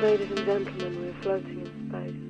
Ladies and gentlemen, we're floating in space.